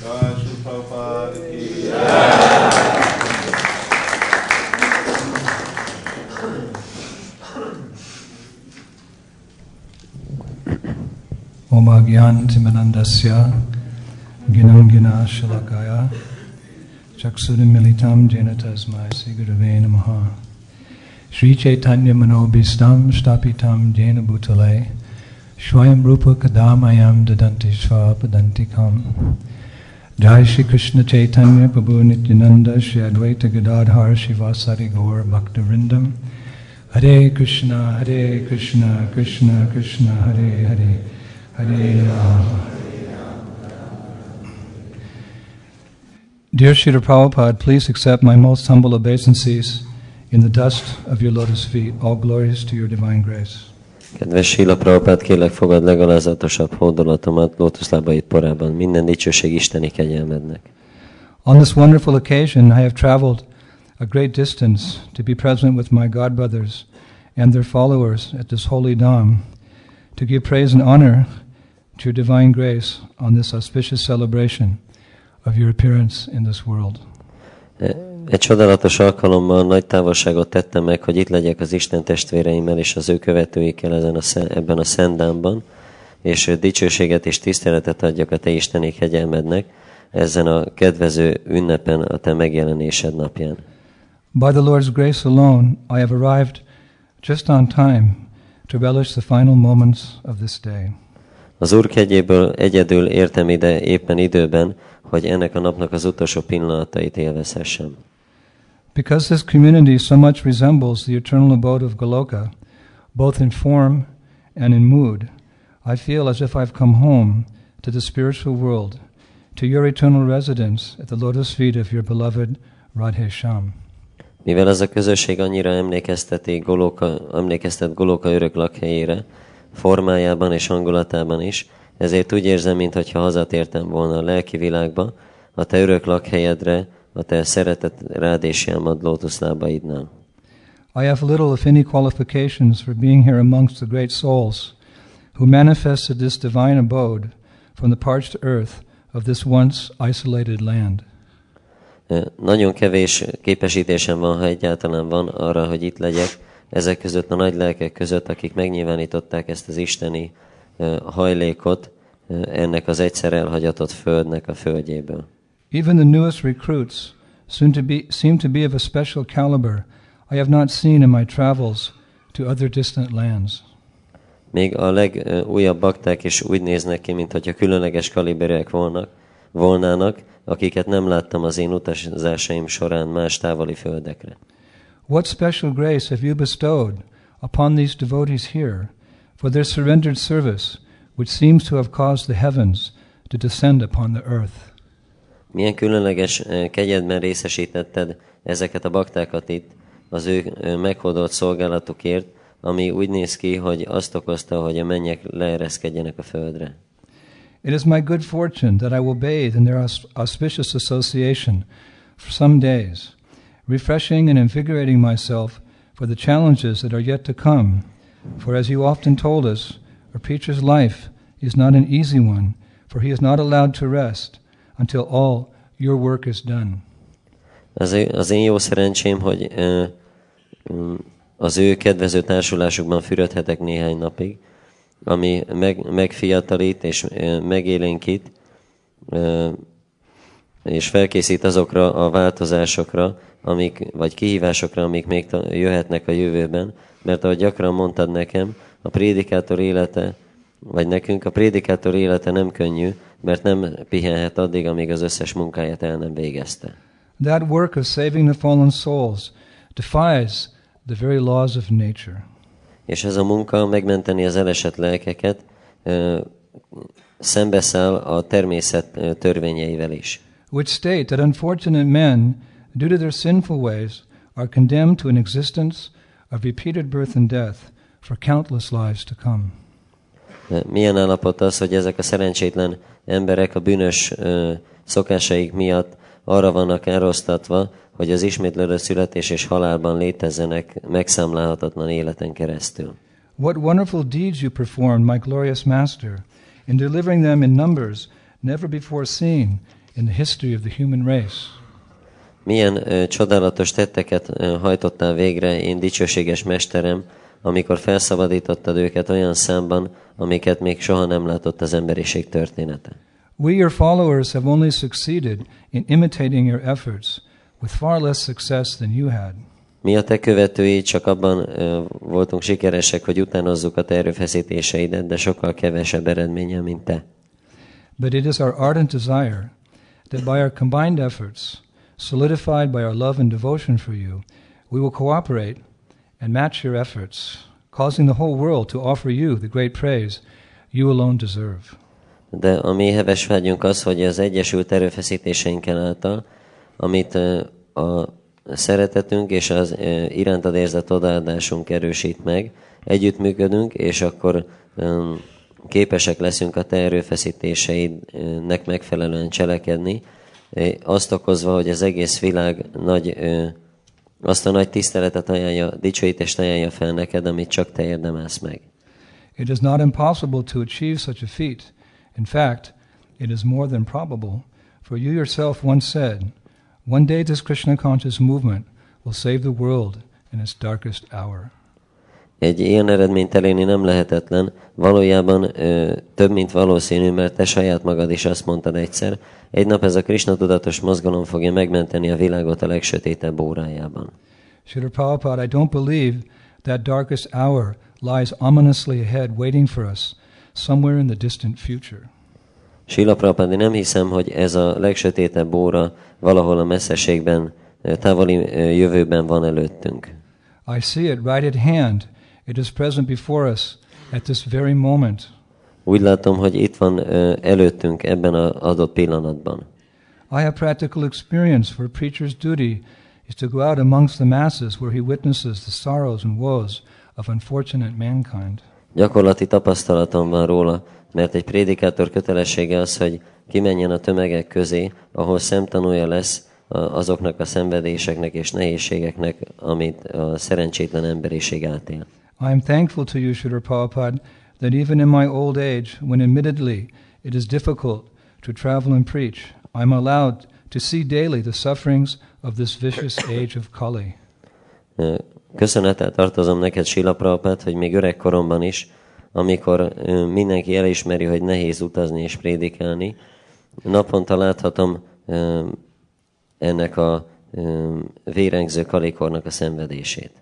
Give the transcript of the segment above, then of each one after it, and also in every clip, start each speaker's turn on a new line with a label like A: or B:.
A: God Sri Prabhupada ki
B: Oma Gyan Timanandasya Ginam Gina Shalakaya Chaksudim Militam Janatasmai Sigurave Namaha. Sri Chaitanya Manobhistam Stapitam Jena Bhutale Shwayam Rupa Kadamayam Dadantishva Padantikam. Jai Shri Krishna Chaitanya Prabhu Nityananda Shri Advaita Gadadhar Shivasari Gaur Hare Krishna Hare Krishna Krishna Krishna Hare Hare Hare Rama Dear Srila Prabhupada, please accept my most humble obeisances in the dust of your lotus feet. All glories to your divine grace.
C: Kedves Sila Prabhupád, kérlek fogad legalázatosabb hódolatomat lótuszlábait porában. Minden dicsőség Isteni kegyelmednek.
B: On this wonderful occasion, I have traveled a great distance to be present with my godbrothers and their followers at this holy dham to give praise and honor to your divine grace on this auspicious celebration of your appearance in this world.
C: Egy csodálatos alkalommal nagy távolságot tettem meg, hogy itt legyek az Isten testvéreimmel és az ő követőikkel ezen a, ebben a szendámban, és dicsőséget és tiszteletet adjak a Te Isteni kegyelmednek ezen a kedvező ünnepen, a Te megjelenésed napján.
B: By the Lord's grace alone, I have arrived just on time to relish the final moments of this day.
C: Az Úr kegyéből egyedül értem ide éppen időben, hogy ennek a napnak az utolsó pillanatait élvezhessem.
B: Because this community so much resembles the eternal abode of Goloka, both in form and in mood, I feel as if I've come home to the spiritual world, to your eternal residence at the lotus feet of your beloved Radhe Sham.
C: Mivel ez a közösség annyira emlékezteti Golóka, emlékeztet Golóka örök lakhelyére, formájában és hangulatában is, ezért úgy érzem, mintha hazatértem volna a lelki világba, a te örök lakhelyedre, a te szeretet rád és jámad lótuszlábaidnál.
B: I have little, if any, qualifications for being here amongst the great souls who manifested this divine abode from the parched earth of this once isolated land.
C: Nagyon kevés képesítésem van, ha egyáltalán van arra, hogy itt legyek, ezek között a nagy lelkek között, akik megnyilvánították ezt az isteni hajlékot ennek az egyszer elhagyatott földnek a földjéből.
B: Even the newest recruits soon to be, seem to be of a special caliber I have not seen in my travels to other distant lands.
C: Még a legújabb bakták is úgy néznek ki, mintha különleges kaliberek volnak, volnának, akiket nem láttam az én utazásaim során más távoli földekre.
B: What special grace have you bestowed upon these devotees here for their surrendered service, which seems to have caused the heavens to descend upon the earth?
C: Milyen különleges kegyedben részesítetted ezeket a baktákat itt az ő meghódolt szolgálatukért, ami úgy néz ki, hogy azt okozta, hogy a mennyek leereszkedjenek a földre.
B: It is my good fortune that I will bathe in their aus- auspicious association for some days, refreshing and invigorating myself for the challenges that are yet to come. For as you often told us, our preacher's life is not an easy one, for he is not allowed to rest until all your work is done.
C: Az, ő- az én jó szerencsém, hogy ö, mm, az ő kedvező társulásukban fürödhetek néhány napig, ami meg, megfiatalít és ö, megélénkít, ö, és felkészít azokra a változásokra, amik, vagy kihívásokra, amik még jöhetnek a jövőben, mert ahogy gyakran mondtad nekem, a prédikátor élete, vagy nekünk a prédikátor élete nem könnyű, mert nem pihenhet addig, amíg az összes munkáját el nem végezte.
B: That work of saving the fallen souls defies the very laws of nature.
C: És ez a munka megmenteni az elesett lelkeket szembeszáll a természet törvényeivel is.
B: which state that unfortunate men, due to their sinful ways, are condemned to an existence of repeated birth and death for countless lives to come.
C: Milyen állapot az, hogy ezek a szerencsétlen emberek a bűnös szokásaik miatt arra vannak elrosztatva, hogy az ismétlődő születés és halálban létezzenek megszámlálhatatlan életen keresztül.
B: What wonderful deeds you performed, my glorious Master, in delivering them in numbers never before seen in the history of the human race.
C: Milyen ö, csodálatos tetteket ö, hajtottál végre, én dicsőséges mesterem, amikor felszabadítottad őket olyan számban, amiket még soha nem látott az emberiség története.
B: We, your followers, have only succeeded in imitating your efforts with far less success than you had.
C: Mi a te követői csak abban voltunk sikeresek, hogy utánozzuk a te erőfeszítéseidet, de sokkal kevesebb eredménnyel, mint te.
B: But it is our ardent desire that by our combined efforts, solidified by our love and devotion for you, we will cooperate and match your efforts, causing the whole world to offer you the great praise you alone deserve.
C: De a mi heves vágyunk az, hogy az egyesült erőfeszítéseinkkel által, amit a szeretetünk és az irántad érzett odaadásunk erősít meg, együttműködünk, és akkor képesek leszünk a te erőfeszítéseidnek megfelelően cselekedni, azt okozva, hogy az egész világ nagy, azt a nagy tiszteletet ajánlja, dicsőítést ajánlja fel neked, amit csak te érdemelsz meg.
B: It is not impossible to achieve such a feat. In fact, it is more than probable, for you yourself once said, One day this Krishna conscious movement will save the world in its darkest hour.
C: Egy ilyen eredményt elérni nem lehetetlen, valójában ö, több, mint valószínű, mert te saját magad is azt mondtad egyszer, egy nap ez a Krishna tudatos mozgalom fogja megmenteni a világot a legsötétebb órájában.
B: Srila Prabhupada, I don't believe that darkest hour lies ominously ahead waiting for us somewhere in the distant future.
C: Sila Prabhupada, nem hiszem, hogy ez a legsötétebb óra valahol a messzeségben, távoli jövőben van előttünk.
B: I see it right at hand. It is present before us at this very moment.
C: Úgy látom, hogy itt van előttünk ebben az adott pillanatban.
B: I have practical experience for a preacher's duty is to go out amongst the masses where he witnesses the sorrows and woes of unfortunate mankind.
C: Gyakorlati tapasztalatom van róla, mert egy prédikátor kötelessége az, hogy kimenjen a tömegek közé, ahol szemtanúja lesz a- azoknak a szenvedéseknek és nehézségeknek, amit a szerencsétlen emberiség átél.
B: I am thankful to you, Srila Prabhupada, that even in my old age, when admittedly it is difficult to travel and preach, I am allowed to see daily the sufferings of this vicious age of Kali.
C: Ö, Köszönettel tartozom neked, Sila Prabhupád, hogy még öreg koromban is, amikor mindenki elismeri, hogy nehéz utazni és prédikálni, naponta láthatom ennek a vérengző kalikornak a szenvedését.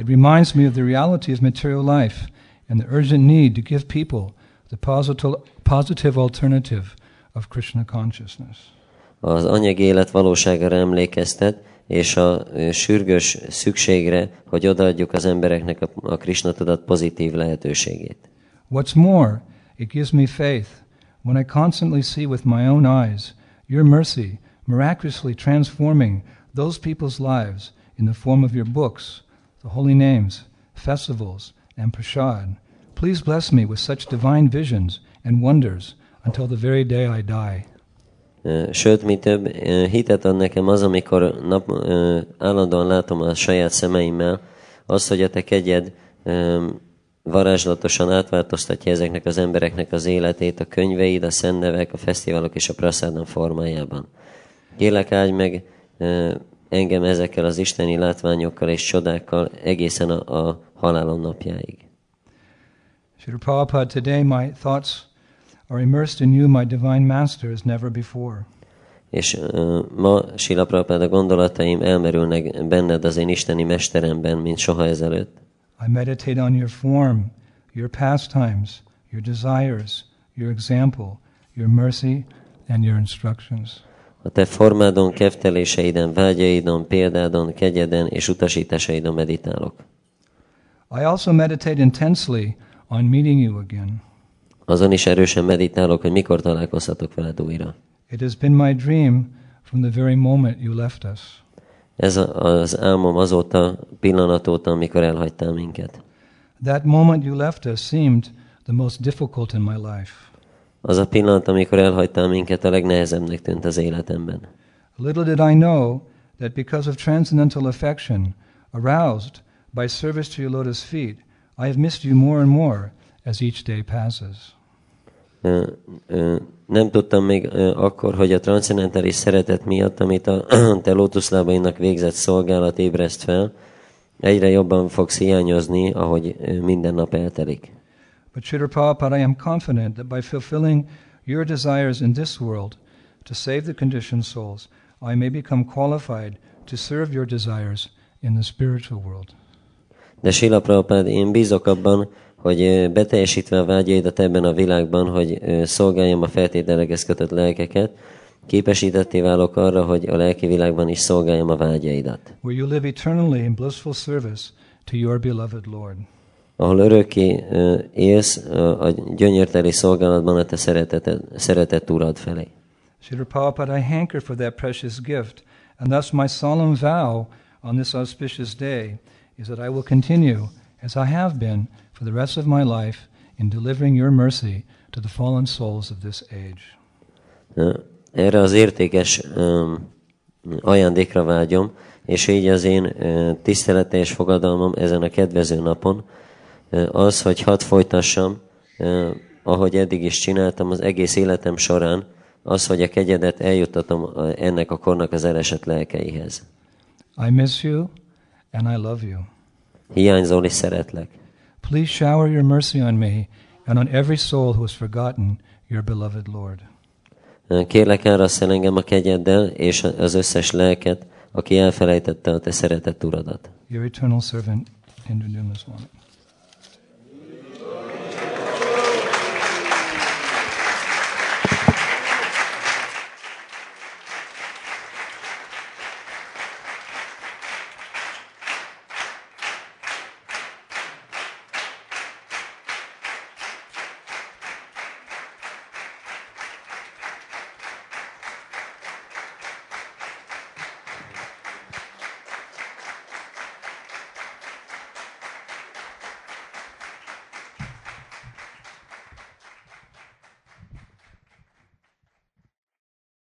B: It reminds me of the reality of material life and the urgent need to give people the positive, positive alternative of Krishna consciousness.
C: Az anyagi élet valóságára emlékeztet, és a sürgős szükségre, hogy odaadjuk az embereknek a, a Krishna tudat pozitív lehetőségét.
B: What's more, it gives me faith when I constantly see with my own eyes your mercy miraculously transforming those people's lives in the form of your books, the holy names, festivals, and prasad. Please bless me with such divine visions and wonders until the very day I die.
C: Eh, sőt, mi több, eh, hitet ad nekem az, amikor nap, eh, állandóan látom a saját szemeimmel, az, hogy a te kegyed varázslatosan átváltoztatja ezeknek az embereknek az életét, a könyveid, a szennevek, a fesztiválok és a praszádon formájában. Kélek áldj meg engem ezekkel az isteni látványokkal és csodákkal egészen a, a halálom napjáig.
B: Srila Prabhupada, today my thoughts are immersed in you, my divine master, as never before.
C: És ö, ma Sila Prabhupada gondolataim elmerülnek benned az én isteni mesteremben, mint soha ezelőtt.
B: I meditate on your form, your pastimes, your desires, your example, your mercy, and your instructions.
C: A te formádon, kefteléseiden, vágyaidon, példádon, kegyeden és utasításaidon meditálok.
B: I also meditate intensely on meeting you again.
C: Azon is erősen meditálok, hogy mikor találkozhatok veled újra.
B: It has been my dream from the very moment you left us.
C: Ez az álmom azóta, pillanat óta, amikor elhagytál minket.
B: That moment you left us seemed the most difficult in my life.
C: Az a pillanat, amikor elhagytál minket, a legnehezebbnek tűnt az életemben.
B: Little did I know that because of transcendental affection aroused by service to your lotus feet, I have missed you more and more as each day passes.
C: Ö, ö, Nem tudtam még ö, akkor, hogy a transzendentális szeretet miatt, amit a te lótuszlábainak végzett szolgálat ébreszt fel, egyre jobban fogsz hiányozni, ahogy minden nap eltelik.
B: But Srila Prabhupada, I am confident that by fulfilling your desires in this world to save the conditioned souls, I may become qualified to serve your desires in the spiritual world.
C: De Sila Prabhupád, én bízok abban, hogy beteljesítve a vágyaidat ebben a világban, hogy szolgáljam a feltételeghez kötött lelkeket, képesítetté válok arra, hogy a lelki világban is szolgáljam a vágyaidat.
B: Where you live eternally in blissful service to your beloved Lord.
C: Ahol örökké élsz a gyönyörteli szolgálatban a te szereteted, szeretett urad felé.
B: Srila Prabhupada, I hanker for that precious gift, and thus my solemn vow on this auspicious day is that I will continue, as I have been for the rest of my life, in delivering your mercy to the fallen souls of this age.
C: Erre az értékes ö, ajándékra vágyom, és így az én ö, tiszteleteljes fogadalmam ezen a kedvező napon az, hogy hadd folytassam, ahogy eddig is csináltam az egész életem során, az, hogy a kegyedet eljuttatom ennek a kornak az elesett lelkeihez.
B: I miss you, and I love you.
C: Hiányzol és szeretlek.
B: Please shower your mercy on me and on every soul who has forgotten your beloved Lord.
C: Kérlek, árasz el engem a kegyeddel, és az összes lelket, aki elfelejtette a te szeretett uradat.
B: Your eternal servant, Indra Swami.